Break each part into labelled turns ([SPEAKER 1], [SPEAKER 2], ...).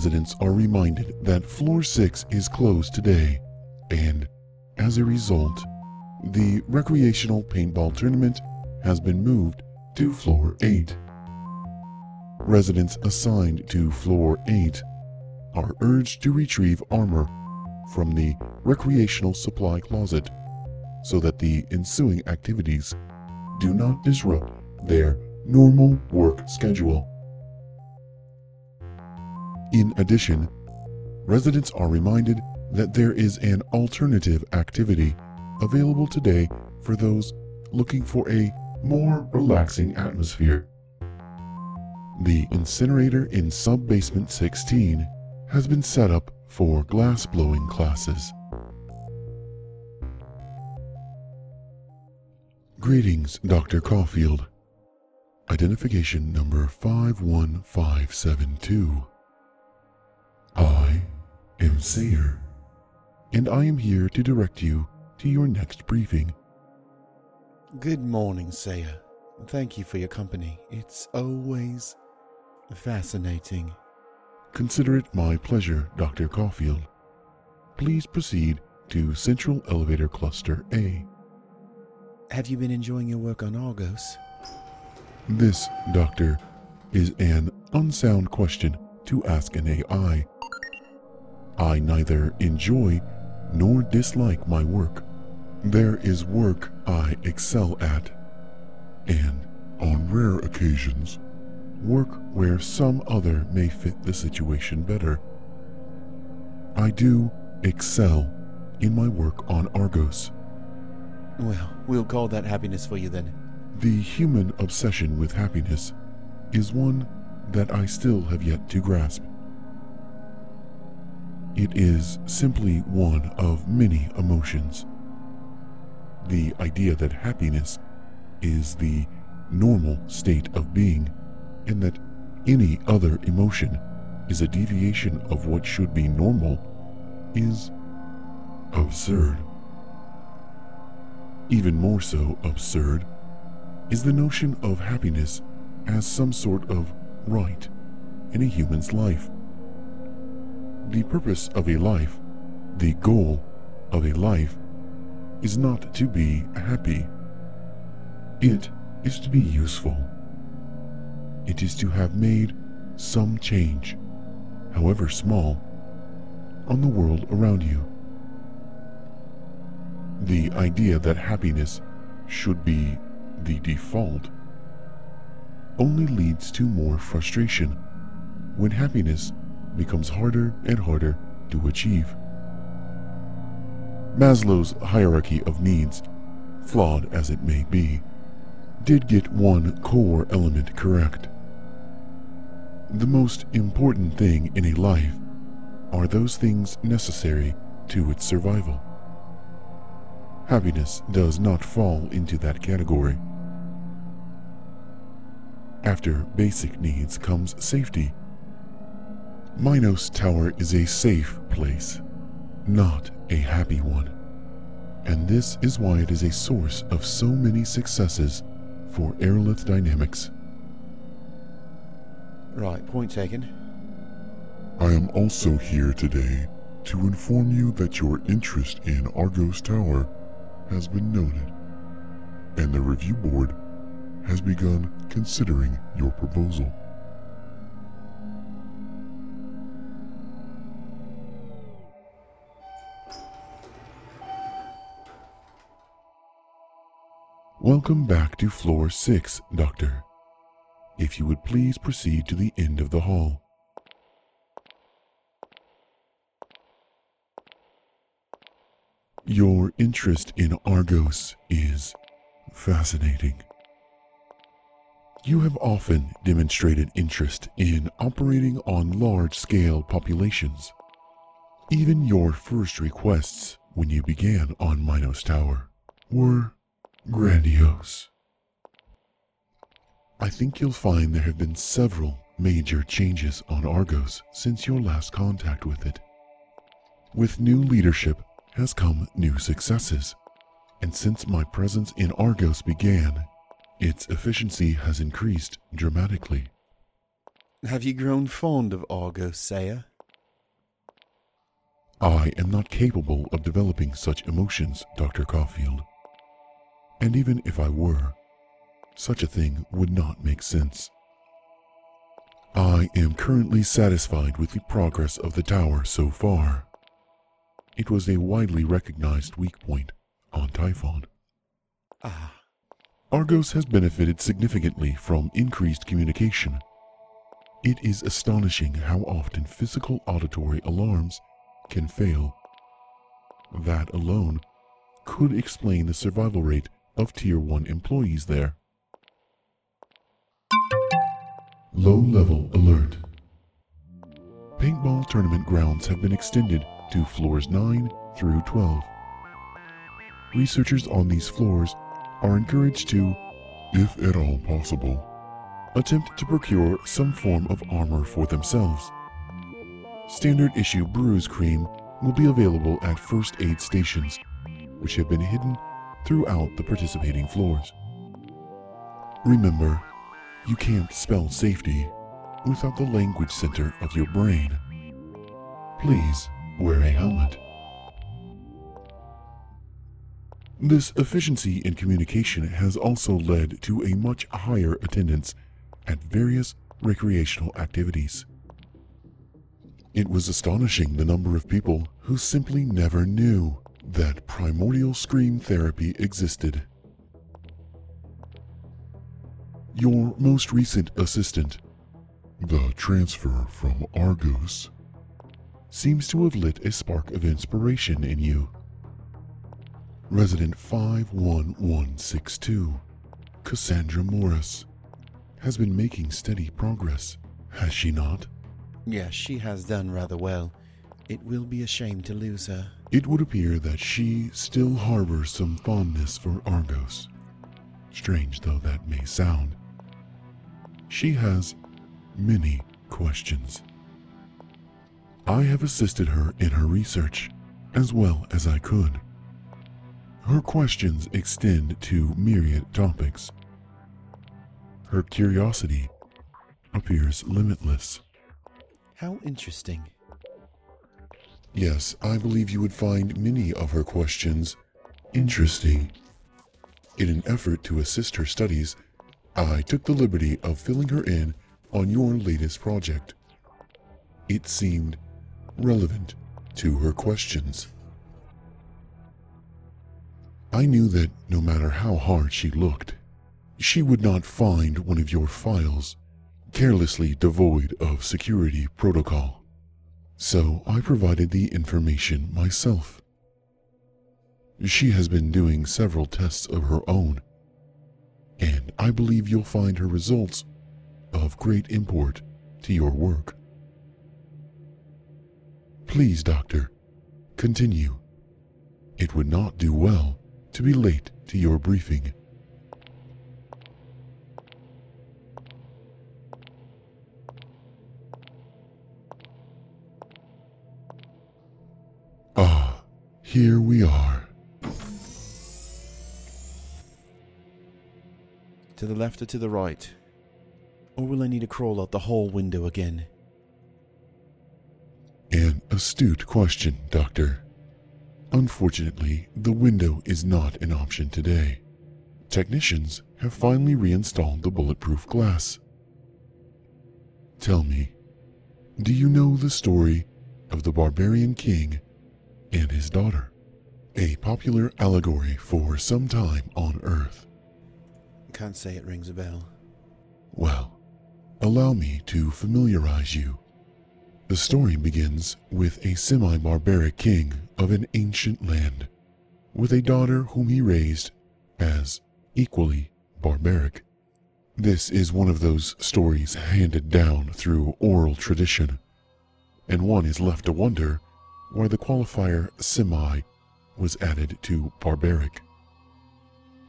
[SPEAKER 1] residents are reminded that floor 6 is closed today, and as a result, the recreational paintball tournament has been moved to floor 8. Residents assigned to floor 8 are urged to retrieve armor from the recreational supply closet so that the ensuing activities do not disrupt their normal work schedule. In addition, residents are reminded that there is an alternative activity available today for those looking for a more relaxing atmosphere. The incinerator in sub-basement 16 has been set up for glass blowing classes. Greetings, Dr. Caulfield. Identification number 51572. I am Sayer, and I am here to direct you to your next briefing.
[SPEAKER 2] Good morning, Sayer. Thank you for your company. It's always fascinating.
[SPEAKER 1] Consider it my pleasure, Dr. Caulfield. Please proceed to Central Elevator Cluster A.
[SPEAKER 2] Have you been enjoying your work on Argos?
[SPEAKER 1] This, Doctor, is an unsound question to ask an AI. I neither enjoy nor dislike my work. There is work I excel at, and on rare occasions, work where some other may fit the situation better. I do excel in my work on Argos.
[SPEAKER 2] Well, we'll call that happiness for you then.
[SPEAKER 1] The human obsession with happiness is one that I still have yet to grasp. It is simply one of many emotions. The idea that happiness is the normal state of being and that any other emotion is a deviation of what should be normal is absurd. Even more so absurd is the notion of happiness as some sort of right in a human's life. The purpose of a life, the goal of a life, is not to be happy. It is to be useful. It is to have made some change, however small, on the world around you. The idea that happiness should be the default only leads to more frustration when happiness becomes harder and harder to achieve. Maslow's hierarchy of needs, flawed as it may be, did get one core element correct. The most important thing in a life are those things necessary to its survival. Happiness does not fall into that category. After basic needs comes safety. Minos Tower is a safe place, not a happy one. And this is why it is a source of so many successes for Ayrlaw Dynamics.
[SPEAKER 2] Right, point taken.
[SPEAKER 1] I am also here today to inform you that your interest in Argos Tower has been noted, and the review board has begun considering your proposal. Welcome back to floor 6, Doctor. If you would please proceed to the end of the hall. Your interest in Argos is fascinating. You have often demonstrated interest in operating on large scale populations. Even your first requests when you began on Minos Tower were grandiose. I think you'll find there have been several major changes on Argos since your last contact with it. With new leadership has come new successes, and since my presence in Argos began, its efficiency has increased dramatically.
[SPEAKER 2] Have you grown fond of Argos, Sayer?
[SPEAKER 1] I am not capable of developing such emotions, Dr. Caulfield. And even if I were, such a thing would not make sense. I am currently satisfied with the progress of the tower so far. It was a widely recognized weak point on Typhon.
[SPEAKER 2] Ah,
[SPEAKER 1] Argos has benefited significantly from increased communication. It is astonishing how often physical auditory alarms can fail. That alone could explain the survival rate of Tier 1 employees there. Low level alert. Paintball tournament grounds have been extended to floors 9 through 12. Researchers on these floors are encouraged to, if at all possible, attempt to procure some form of armor for themselves. Standard issue bruise cream will be available at first aid stations, which have been hidden throughout the participating floors. Remember, you can't spell safety without the language center of your brain. Please wear a helmet. This efficiency in communication has also led to a much higher attendance at various recreational activities. It was astonishing the number of people who simply never knew that primordial scream therapy existed. Your most recent assistant, the transfer from Argos, seems to have lit a spark of inspiration in you. Resident 51162, Cassandra Morris, has been making steady progress, has she not?
[SPEAKER 2] yes, she has done rather well. It will be a shame to lose her.
[SPEAKER 1] It would appear that she still harbors some fondness for Argos. Strange though that may sound. She has many questions. I have assisted her in her research as well as I could. Her questions extend to myriad topics. Her curiosity appears limitless.
[SPEAKER 2] How interesting.
[SPEAKER 1] Yes, I believe you would find many of her questions interesting. In an effort to assist her studies, I took the liberty of filling her in on your latest project. It seemed relevant to her questions. I knew that no matter how hard she looked, she would not find one of your files carelessly devoid of security protocol. So I provided the information myself. She has been doing several tests of her own, and I believe you'll find her results of great import to your work. Please, Doctor, continue. It would not do well to be late to your briefing. Here we are.
[SPEAKER 2] To the left or to the right? Or will I need to crawl out the hall window again?
[SPEAKER 1] An astute question, Doctor. Unfortunately, the window is not an option today. Technicians have finally reinstalled the bulletproof glass. Tell me, do you know the story of the barbarian king and his daughter? A popular allegory for some time on Earth.
[SPEAKER 2] Can't say it rings a bell.
[SPEAKER 1] Well, allow me to familiarize you. The story begins with a semi barbaric king of an ancient land, with a daughter whom he raised as equally barbaric. This is one of those stories handed down through oral tradition, and one is left to wonder why the qualifier semi was added to barbaric.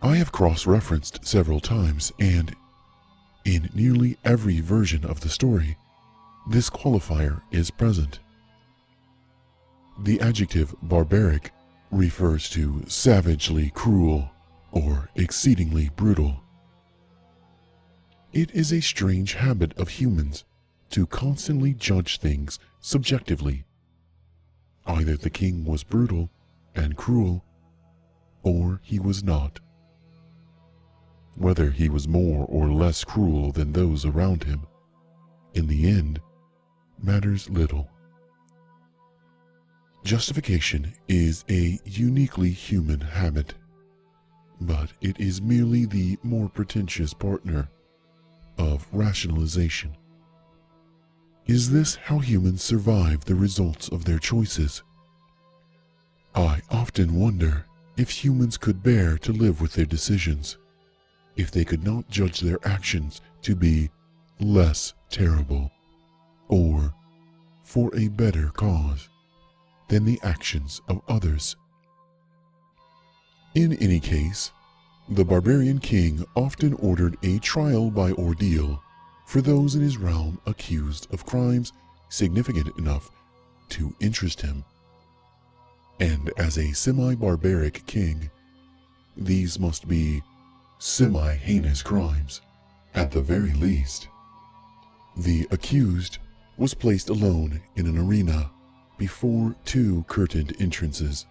[SPEAKER 1] I have cross referenced several times, and in nearly every version of the story, this qualifier is present. The adjective barbaric refers to savagely cruel or exceedingly brutal. It is a strange habit of humans to constantly judge things subjectively. Either the king was brutal and cruel, or he was not. Whether he was more or less cruel than those around him, in the end, matters little. Justification is a uniquely human habit, but it is merely the more pretentious partner of rationalization. Is this how humans survive the results of their choices? I often wonder if humans could bear to live with their decisions, if they could not judge their actions to be less terrible, or for a better cause than the actions of others. In any case, the barbarian king often ordered a trial by ordeal for those in his realm accused of crimes significant enough to interest him. And as a semi barbaric king, these must be semi heinous crimes, at the very least. The accused was placed alone in an arena before two curtained entrances.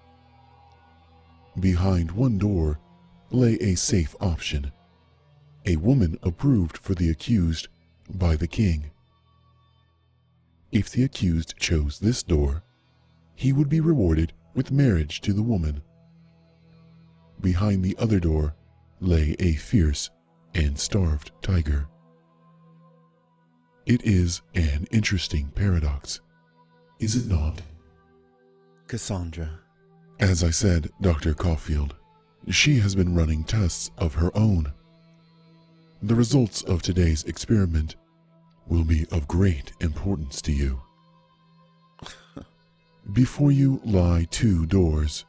[SPEAKER 1] Behind one door lay a safe option, a woman approved for the accused by the king. If the accused chose this door, he would be rewarded with marriage to the woman. Behind the other door lay a fierce and starved tiger. It is an interesting paradox, is it not?
[SPEAKER 2] Cassandra.
[SPEAKER 1] As I said, Dr. Caulfield, she has been running tests of her own. The results of today's experiment will be of great importance to you. Before you lie two doors.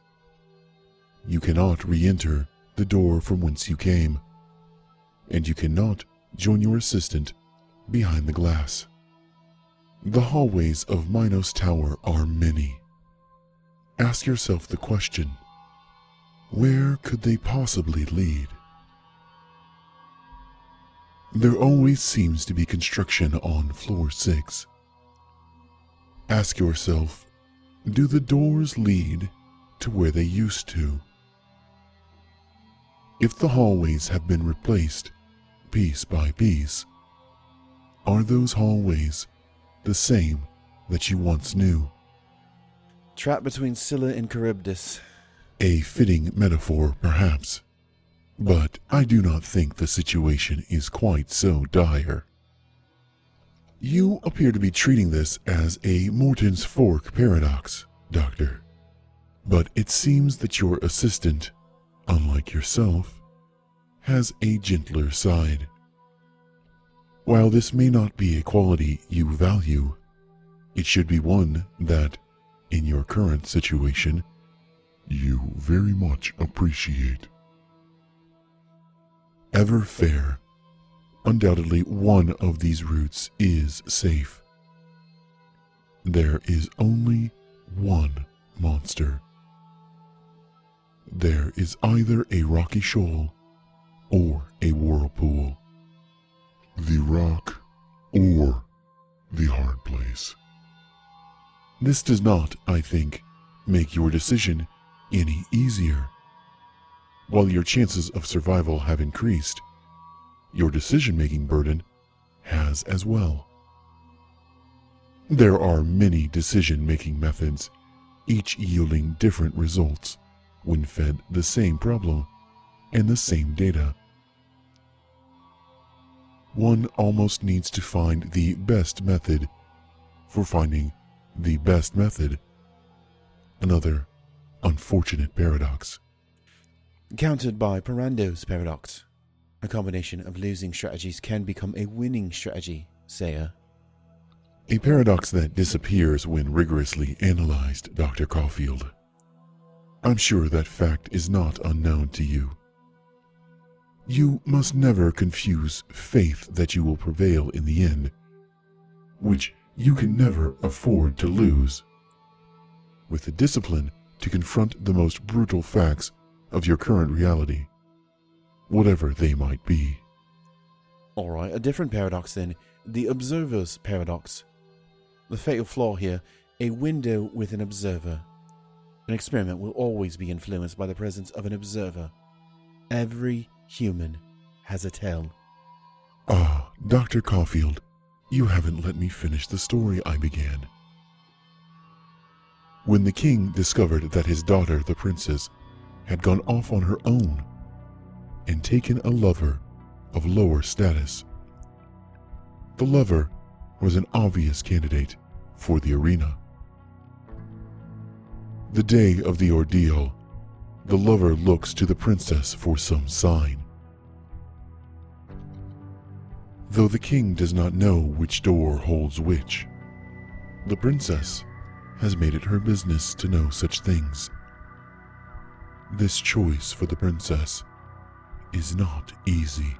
[SPEAKER 1] You cannot re enter the door from whence you came, and you cannot join your assistant behind the glass. The hallways of Minos Tower are many. Ask yourself the question where could they possibly lead? There always seems to be construction on floor 6. Ask yourself do the doors lead to where they used to? If the hallways have been replaced piece by piece, are those hallways the same that you once knew?
[SPEAKER 2] Trapped between Scylla and Charybdis.
[SPEAKER 1] A fitting metaphor, perhaps, but I do not think the situation is quite so dire. You appear to be treating this as a Morton's Fork paradox, Doctor. But it seems that your assistant, unlike yourself, has a gentler side. While this may not be a quality you value, it should be one that, in your current situation, you very much appreciate. Ever fair. Undoubtedly, one of these routes is safe. There is only one monster. There is either a rocky shoal or a whirlpool. The rock or the hard place. This does not, I think, make your decision any easier. While your chances of survival have increased, your decision making burden has as well. There are many decision making methods, each yielding different results when fed the same problem and the same data. One almost needs to find the best method for finding the best method. Another unfortunate paradox.
[SPEAKER 2] Countered by Parrondo's paradox. A combination of losing strategies can become a winning strategy, Sayer.
[SPEAKER 1] A paradox that disappears when rigorously analyzed, Dr. Caulfield. I'm sure that fact is not unknown to you. You must never confuse faith that you will prevail in the end, which you can never afford to lose, with the discipline to confront the most brutal facts of your current reality, whatever they might be.
[SPEAKER 2] Alright, a different paradox then. The observer's paradox. The fatal flaw here a window with an observer. An experiment will always be influenced by the presence of an observer. Every human has a tell.
[SPEAKER 1] Ah, Dr. Caulfield, you haven't let me finish the story I began. When the king discovered that his daughter, the princess, had gone off on her own and taken a lover of lower status, the lover was an obvious candidate for the arena. The day of the ordeal, the lover looks to the princess for some sign. Though the king does not know which door holds which, the princess has made it her business to know such things. This choice for the princess is not easy.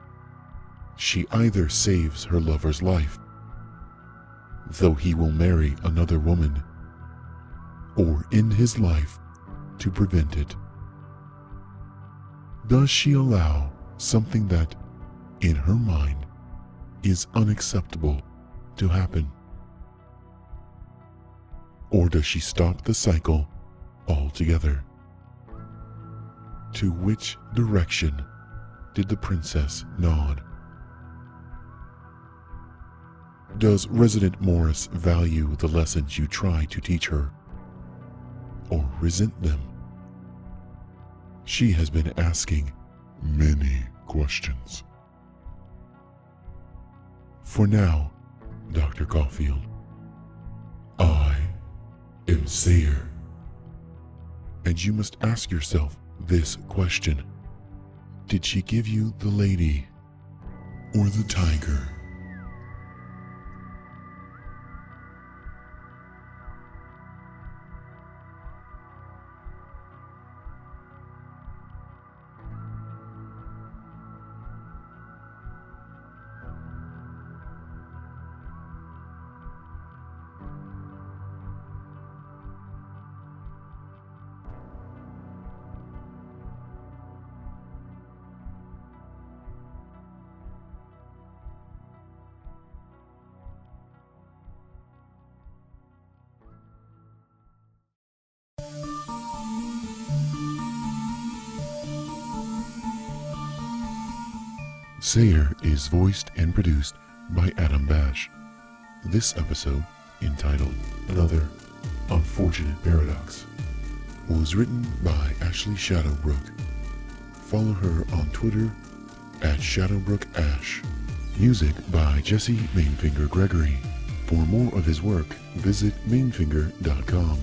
[SPEAKER 1] She either saves her lover's life, though he will marry another woman, or end his life to prevent it. Does she allow something that, in her mind, is unacceptable to happen? Or does she stop the cycle altogether? To which direction did the princess nod? Does Resident Morris value the lessons you try to teach her? Or resent them? She has been asking many questions. For now, Dr. Caulfield, I am Sayer. And you must ask yourself this question Did she give you the lady or the tiger? Sayer is voiced and produced by Adam Bash. This episode, entitled Another Unfortunate Paradox, was written by Ashley Shadowbrook. Follow her on Twitter at ShadowbrookAsh. Music by Jesse Mainfinger Gregory. For more of his work, visit mainfinger.com.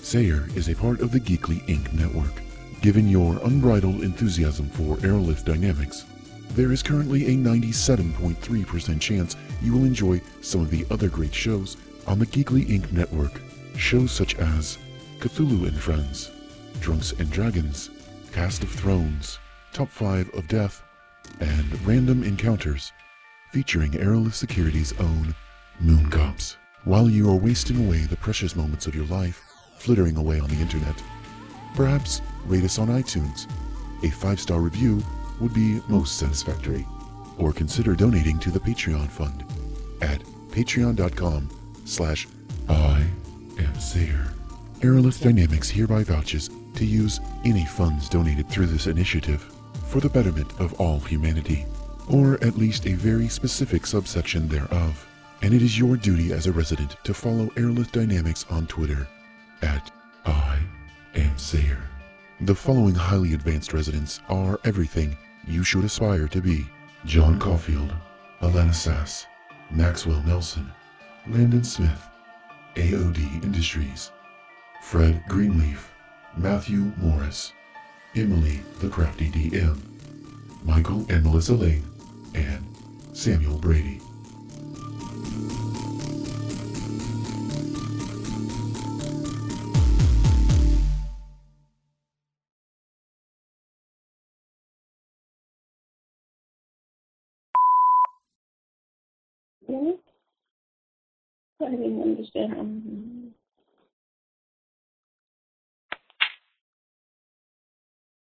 [SPEAKER 1] Sayer is a part of the Geekly Inc. network. Given your unbridled enthusiasm for Ayrlaw dynamics, there is currently a 97.3% chance you will enjoy some of the other great shows on the Geekly Inc. network. Shows such as Cthulhu and Friends, Drunks and Dragons, Cast of Thrones, Top 5 of Death, and Random Encounters, featuring Ayrlaw Security's own Moon Cops. While you are wasting away the precious moments of your life, flittering away on the internet, perhaps rate us on iTunes. A five star review would be most satisfactory. Or consider donating to the Patreon fund at patreon.com slash I am Sayer. Ayrlaw Dynamics hereby vouches to use any funds donated through this initiative for the betterment of all humanity, or at least a very specific subsection thereof. And it is your duty as a resident to follow Ayrlaw Dynamics on Twitter at I am Sayer. The following highly advanced residents are everything you should aspire to be John mm-hmm. Caulfield, Alana Sass, Maxwell Nelson, Landon Smith, AOD Industries, Fred Greenleaf, Matthew Morris, Emily the Crafty DM, Michael and Melissa Lane, and Samuel Brady.
[SPEAKER 3] understand.